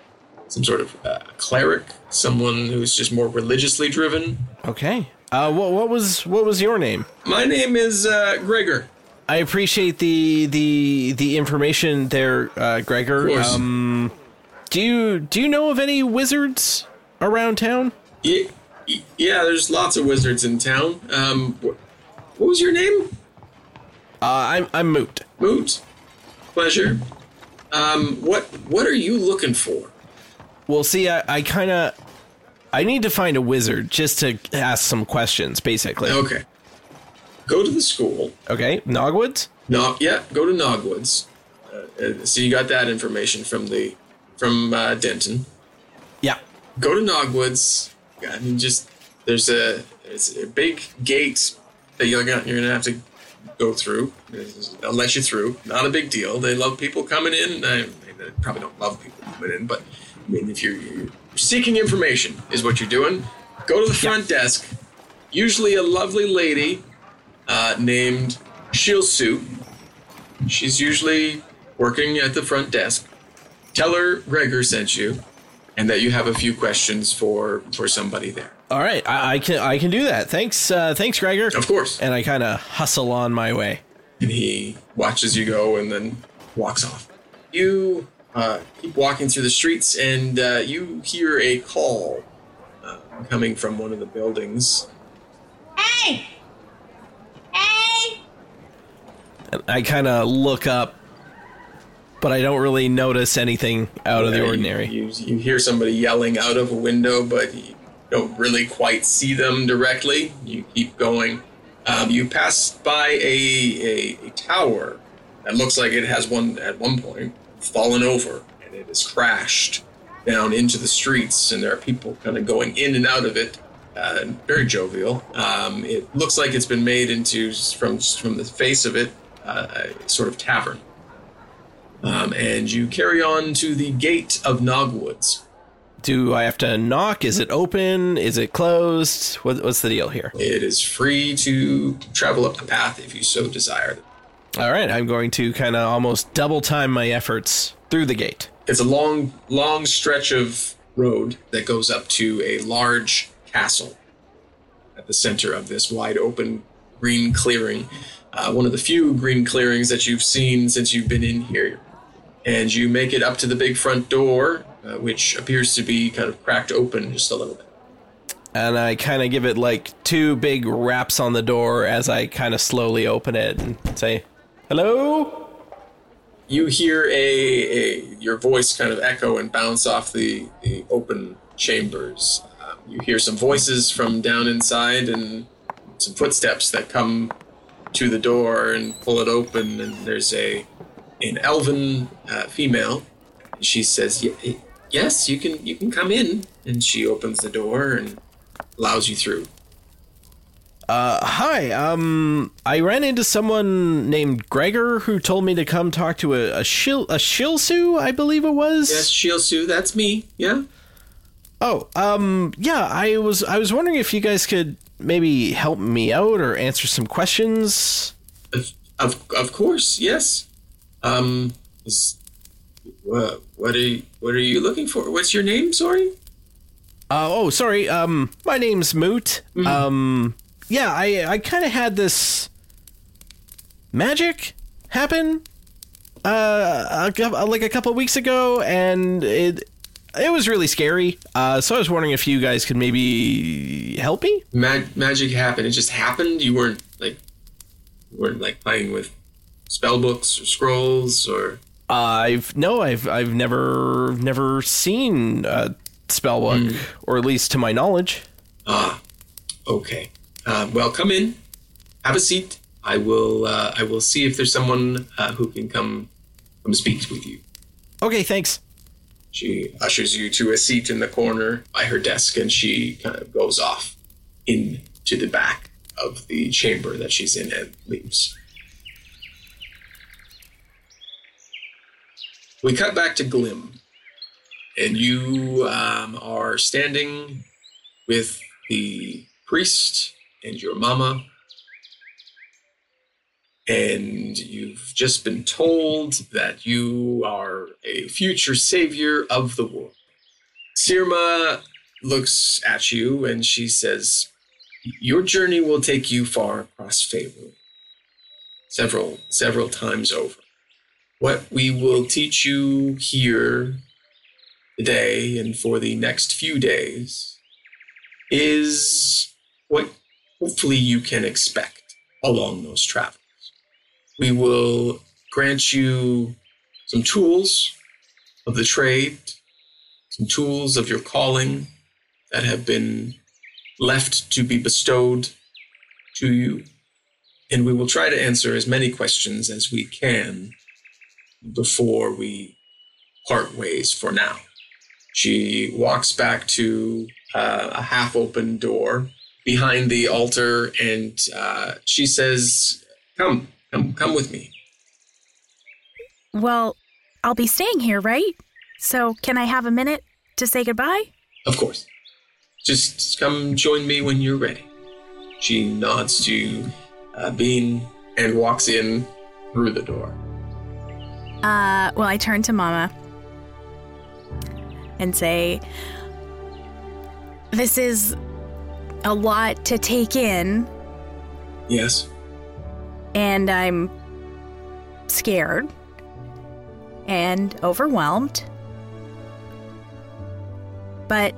some sort of cleric, someone who's just more religiously driven. Okay. Uh, what what was what was your name? My name is uh, Gregor. I appreciate the the the information there, uh, Gregor. Um, do you do you know of any wizards around town? Yeah, yeah, there's lots of wizards in town. Um, wh- what was your name? Uh, I'm I'm Moot. Moot. Pleasure. Um, what what are you looking for? Well, see, I, I kind of I need to find a wizard just to ask some questions, basically. Okay. Go to the school. Okay, Nogwoods. No, yeah, go to Nogwoods. Uh, uh, so you got that information from the from uh, Denton. Yeah. Go to Nogwoods. I mean, just there's a it's a big gate that you're gonna you're gonna have to go through. They'll let you through. Not a big deal. They love people coming in. I mean, they probably don't love people coming in, but I mean, if you're, you're seeking information, is what you're doing. Go to the front desk. Usually, a lovely lady uh, named Shilsu. She's usually working at the front desk. Tell her Gregor sent you, and that you have a few questions for for somebody there. All right, I, I can I can do that. Thanks, uh, thanks, Gregor. Of course. And I kind of hustle on my way. And he watches you go and then walks off. You uh, keep walking through the streets, and uh, you hear a call uh, coming from one of the buildings. Hey! Hey! And I kind of look up, but I don't really notice anything out of the Uh, you- ordinary. You, you hear somebody yelling out of a window, but you don't really quite see them directly. You keep going. Um, you pass by a, a, a tower that looks like it has one at one point fallen over and it has crashed down into the streets, and there are people kind of going in and out of it. Uh, very jovial. Um, it looks like it's been made into from from the face of it uh, sort of tavern. Um, and you carry on to the gate of Nogwoods. Do I have to knock? Is it open? Is it closed? What, what's the deal here? It is free to travel up the path if you so desire. All right, I'm going to kind of almost double time my efforts through the gate. It's a long, long stretch of road that goes up to a large castle at the center of this wide open green clearing. Uh, one of the few green clearings that you've seen since you've been in here. And you make it up to the big front door, uh, which appears to be kind of cracked open just a little bit. And I kind of give it like two big raps on the door as I kind of slowly open it and say, "Hello." you hear a, a your voice kind of echo and bounce off the, the open chambers. Um, you hear some voices from down inside and some footsteps that come to the door and pull it open. And there's a an elven uh, female. And she says, "Ye- "Yes, you can you can come in." And she opens the door and allows you through. Uh, hi. Um, I ran into someone named Gregor who told me to come talk to a a shil a shilsu, I believe it was. Yes, Shielsu, that's me. Yeah. Oh, um, yeah. I was I was wondering if you guys could maybe help me out or answer some questions. Of, of, of course, yes. Um, is, what, what are you, what are you looking for? What's your name? Sorry. Uh, oh, sorry. Um, my name's Moot. Um, yeah, I I kind of had this magic happen uh, a, like a couple weeks ago, and it it was really scary. Uh, so I was wondering if you guys could maybe help me. Mag- magic happened. It just happened. You weren't like you weren't like playing with spell books or scrolls or I've no, I've I've never never seen a spell book, or at least to my knowledge. ah. Okay. Uh, well, come in. Have a seat. I will. Uh, I will see if there's someone uh, who can come come speak with you. Okay, thanks. She ushers you to a seat in the corner by her desk, and she kind of goes off into the back of the chamber that she's in and leaves. We cut back to Glim, and you um, are standing with the priest and your mama, and you've just been told that you are a future savior of the world. Sirma looks at you and she says, Your journey will take you far across Faerun, several, several times over. What we will teach you here today and for the next few days is what hopefully you can expect along those travels. We will grant you some tools of the trade, some tools of your calling that have been left to be bestowed to you. And we will try to answer as many questions as we can before we part ways for now. She walks back to uh, a half open door behind the altar and uh, she says, Come, come, come with me. Well, I'll be staying here, right? So, can I have a minute to say goodbye? Of course. Just, come join me when you're ready. She nods to uh, Bean and walks in through the door. Uh, well, I turn to Mama and say, This is a lot to take in, Yes. And I'm scared and overwhelmed. But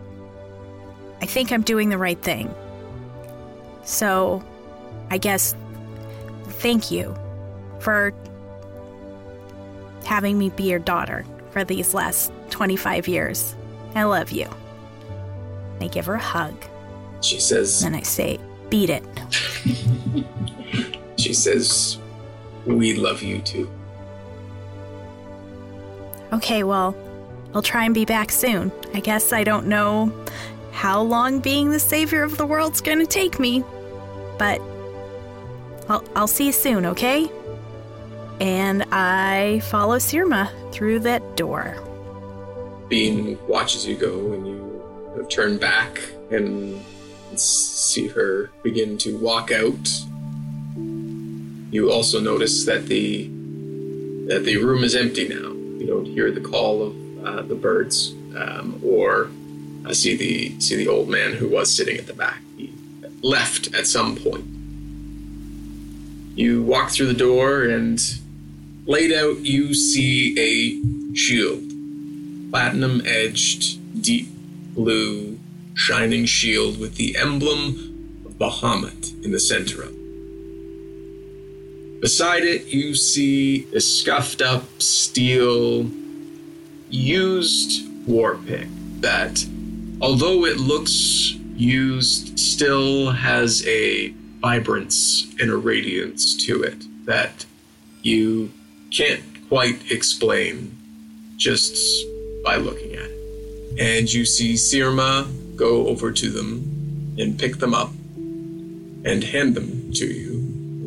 I think I'm doing the right thing. So, I guess thank you for having me be your daughter for these last 25 years. I love you. I give her a hug, She says, and I say, beat it. *laughs* she says, we love you too. Okay, well, I'll try and be back soon. I guess I don't know how long being the savior of the world's gonna take me, but I'll, I'll see you soon, okay? And I follow Sirma through that door. Bean watches you go and you turn back and see her begin to walk out. You also notice that the that the room is empty now. You don't hear the call of uh, the birds um, or uh, see the see the old man who was sitting at the back. He left at some point. You walk through the door and laid out you see a shield platinum edged, deep blue, shining shield with the emblem of Bahamut in the center of it. Beside it, you see a scuffed up steel, used war pick that, although it looks used, still has a vibrance and a radiance to it that you can't quite explain just by looking at it. And you see Sirma go over to them and pick them up and hand them to you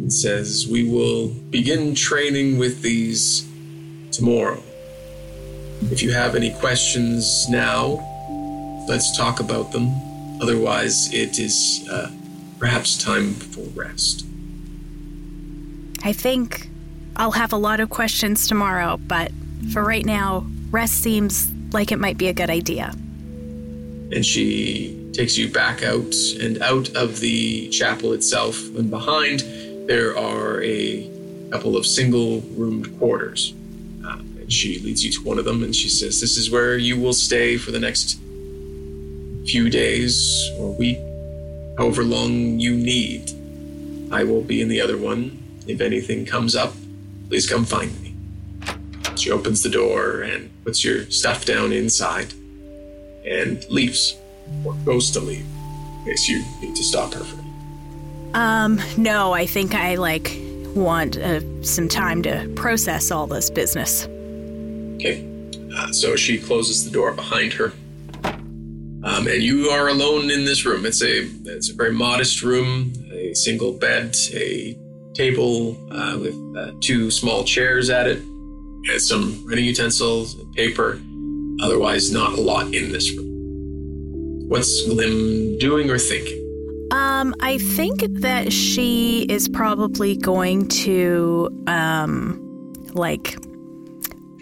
and says, We will begin training with these tomorrow. If you have any questions now, let's talk about them. Otherwise, it is uh, perhaps time for rest. I think I'll have a lot of questions tomorrow, but for right now, rest seems like it might be a good idea. and she takes you back out and out of the chapel itself. And behind, there are a couple of single roomed quarters. Uh, and she leads you to one of them and she says, This is where you will stay for the next few days or week, however long you need. I will be in the other one. If anything comes up, please come find me. She opens the door and puts your stuff down inside and leaves, or goes to leave, in case you need to stop her. Um, no, I think I like want uh, some time to process all this business. Okay. Uh, so she closes the door behind her. Um, and you are alone in this room. It's a it's a very modest room, a single bed, a table uh, with uh, two small chairs at it, and some writing utensils, paper. Otherwise, not a lot in this room. What's Glim doing or thinking? Um, I think that she is probably going to, um, like,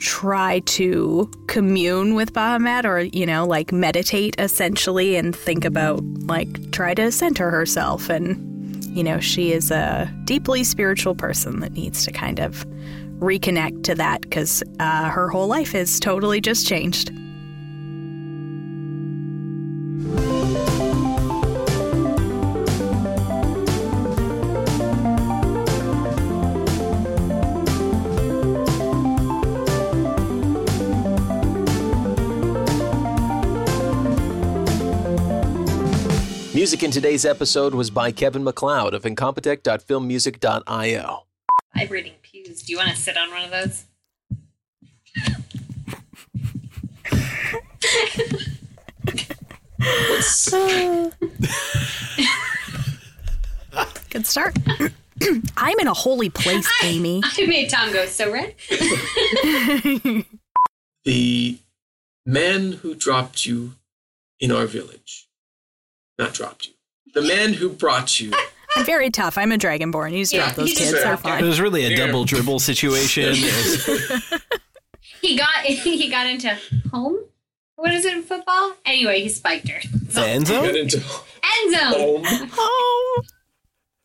try to commune with Bahamut or, you know, like meditate essentially and think about, like, try to center herself. And, you know, she is a deeply spiritual person that needs to kind of reconnect to that because uh, her whole life is totally just changed. Music in today's episode was by Kevin MacLeod of incompetech.filmmusic.io. Vibrating pews. Do you want to sit on one of those? What's, *laughs* Good start. *clears throat* I'm in a holy place, Amy. *laughs* I made Tom go so red. *laughs* the man who dropped you in our village. Not dropped you. The man who brought you. *laughs* I'm very tough. I'm a dragonborn. You just Yeah, drop those just kids. They're fine. It was really a Here. double dribble situation. *laughs* He got *laughs* he got into home. What is it in football? Anyway, he spiked her. the end oh. Got zone? into End zone. home. Oh,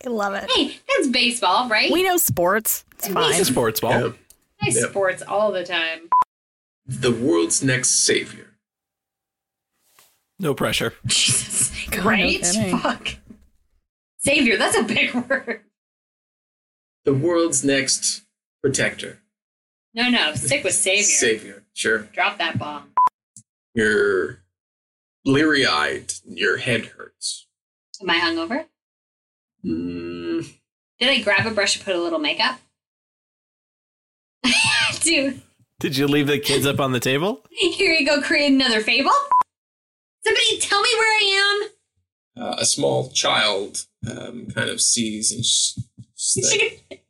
I love it. Hey, that's baseball, right? We know sports. It's fine. It's a sports ball. Yeah. I Yep. sports all the time. The world's next savior. No pressure. *laughs* Jesus. God, no right? kidding. Fuck. Savior, that's a big *laughs* word. The world's next protector. No, no, stick with savior. Savior. Sure. Drop that bomb. You're bleary eyed. Your head hurts. Am I hungover? Mm, Did I grab a brush and put a little makeup? *laughs* Dude, Did you leave the kids up on the table? here you go, create another fable. Somebody tell me where I uh, a small child um, kind of sees and sh- she's like,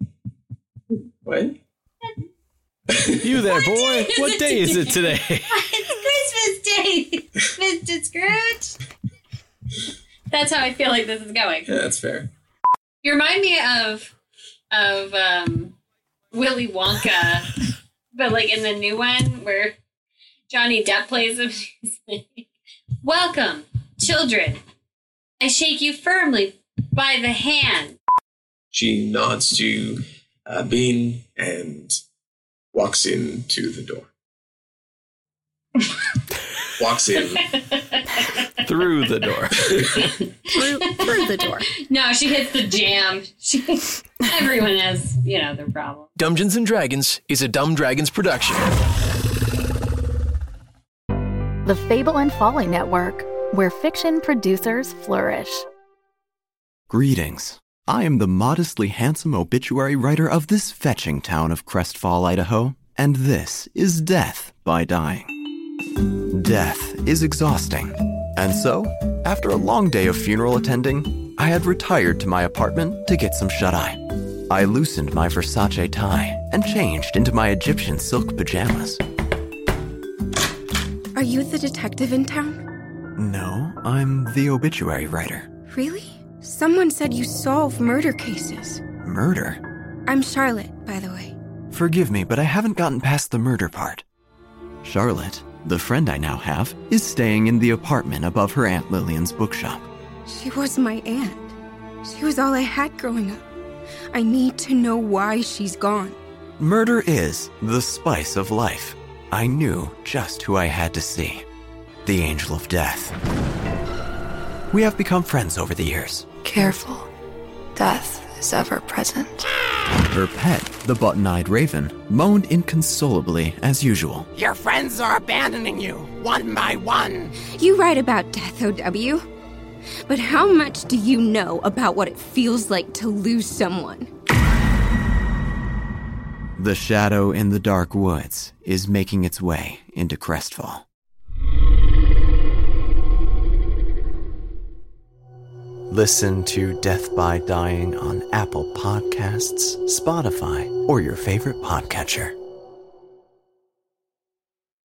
*laughs* what? You there, boy. What day is it today? *laughs* it's Christmas Day, *laughs* Mr. Scrooge. That's how I feel like this is going. Yeah, that's fair. You remind me of of um, Willy Wonka, but like in the new one where Johnny Depp plays him. He's like, Welcome, children. I shake you firmly by the hand. She nods to uh, Bean and walks into the door. walks in. *laughs* Through the door. through, through the door. No, she hits the jamb. She, everyone has, you know, their problem. Dungeons and Dragons is a Dumb Dragons production. The Fable and Folly Network, where fiction producers flourish. Greetings. I am the modestly handsome obituary writer of this fetching town of Crestfall, Idaho, and this is Death by Dying. Death is exhausting, and so, after a long day of funeral attending, I had retired to my apartment to get some shut eye. I loosened my Versace tie and changed into my Egyptian silk pajamas. Are you the detective in town? No, I'm the obituary writer. Really? Someone said you solve murder cases. Murder? I'm Charlotte, by the way. Forgive me, but I haven't gotten past the murder part. Charlotte, The friend I now have is staying in the apartment above her Aunt Lillian's bookshop. She was my aunt. She was all I had growing up. I need to know why she's gone. Murder is the spice of life. I knew just who I had to see the Angel of Death. We have become friends over the years. Careful. Death is ever present. Her pet, the button eyed raven, moaned inconsolably as usual. Your friends are abandoning you, one by one. You write about death, OW. But how much do you know about what it feels like to lose someone? The shadow in the dark woods is making its way into Crestfall. Listen to Death by Dying on Apple Podcasts, Spotify, or your favorite podcatcher.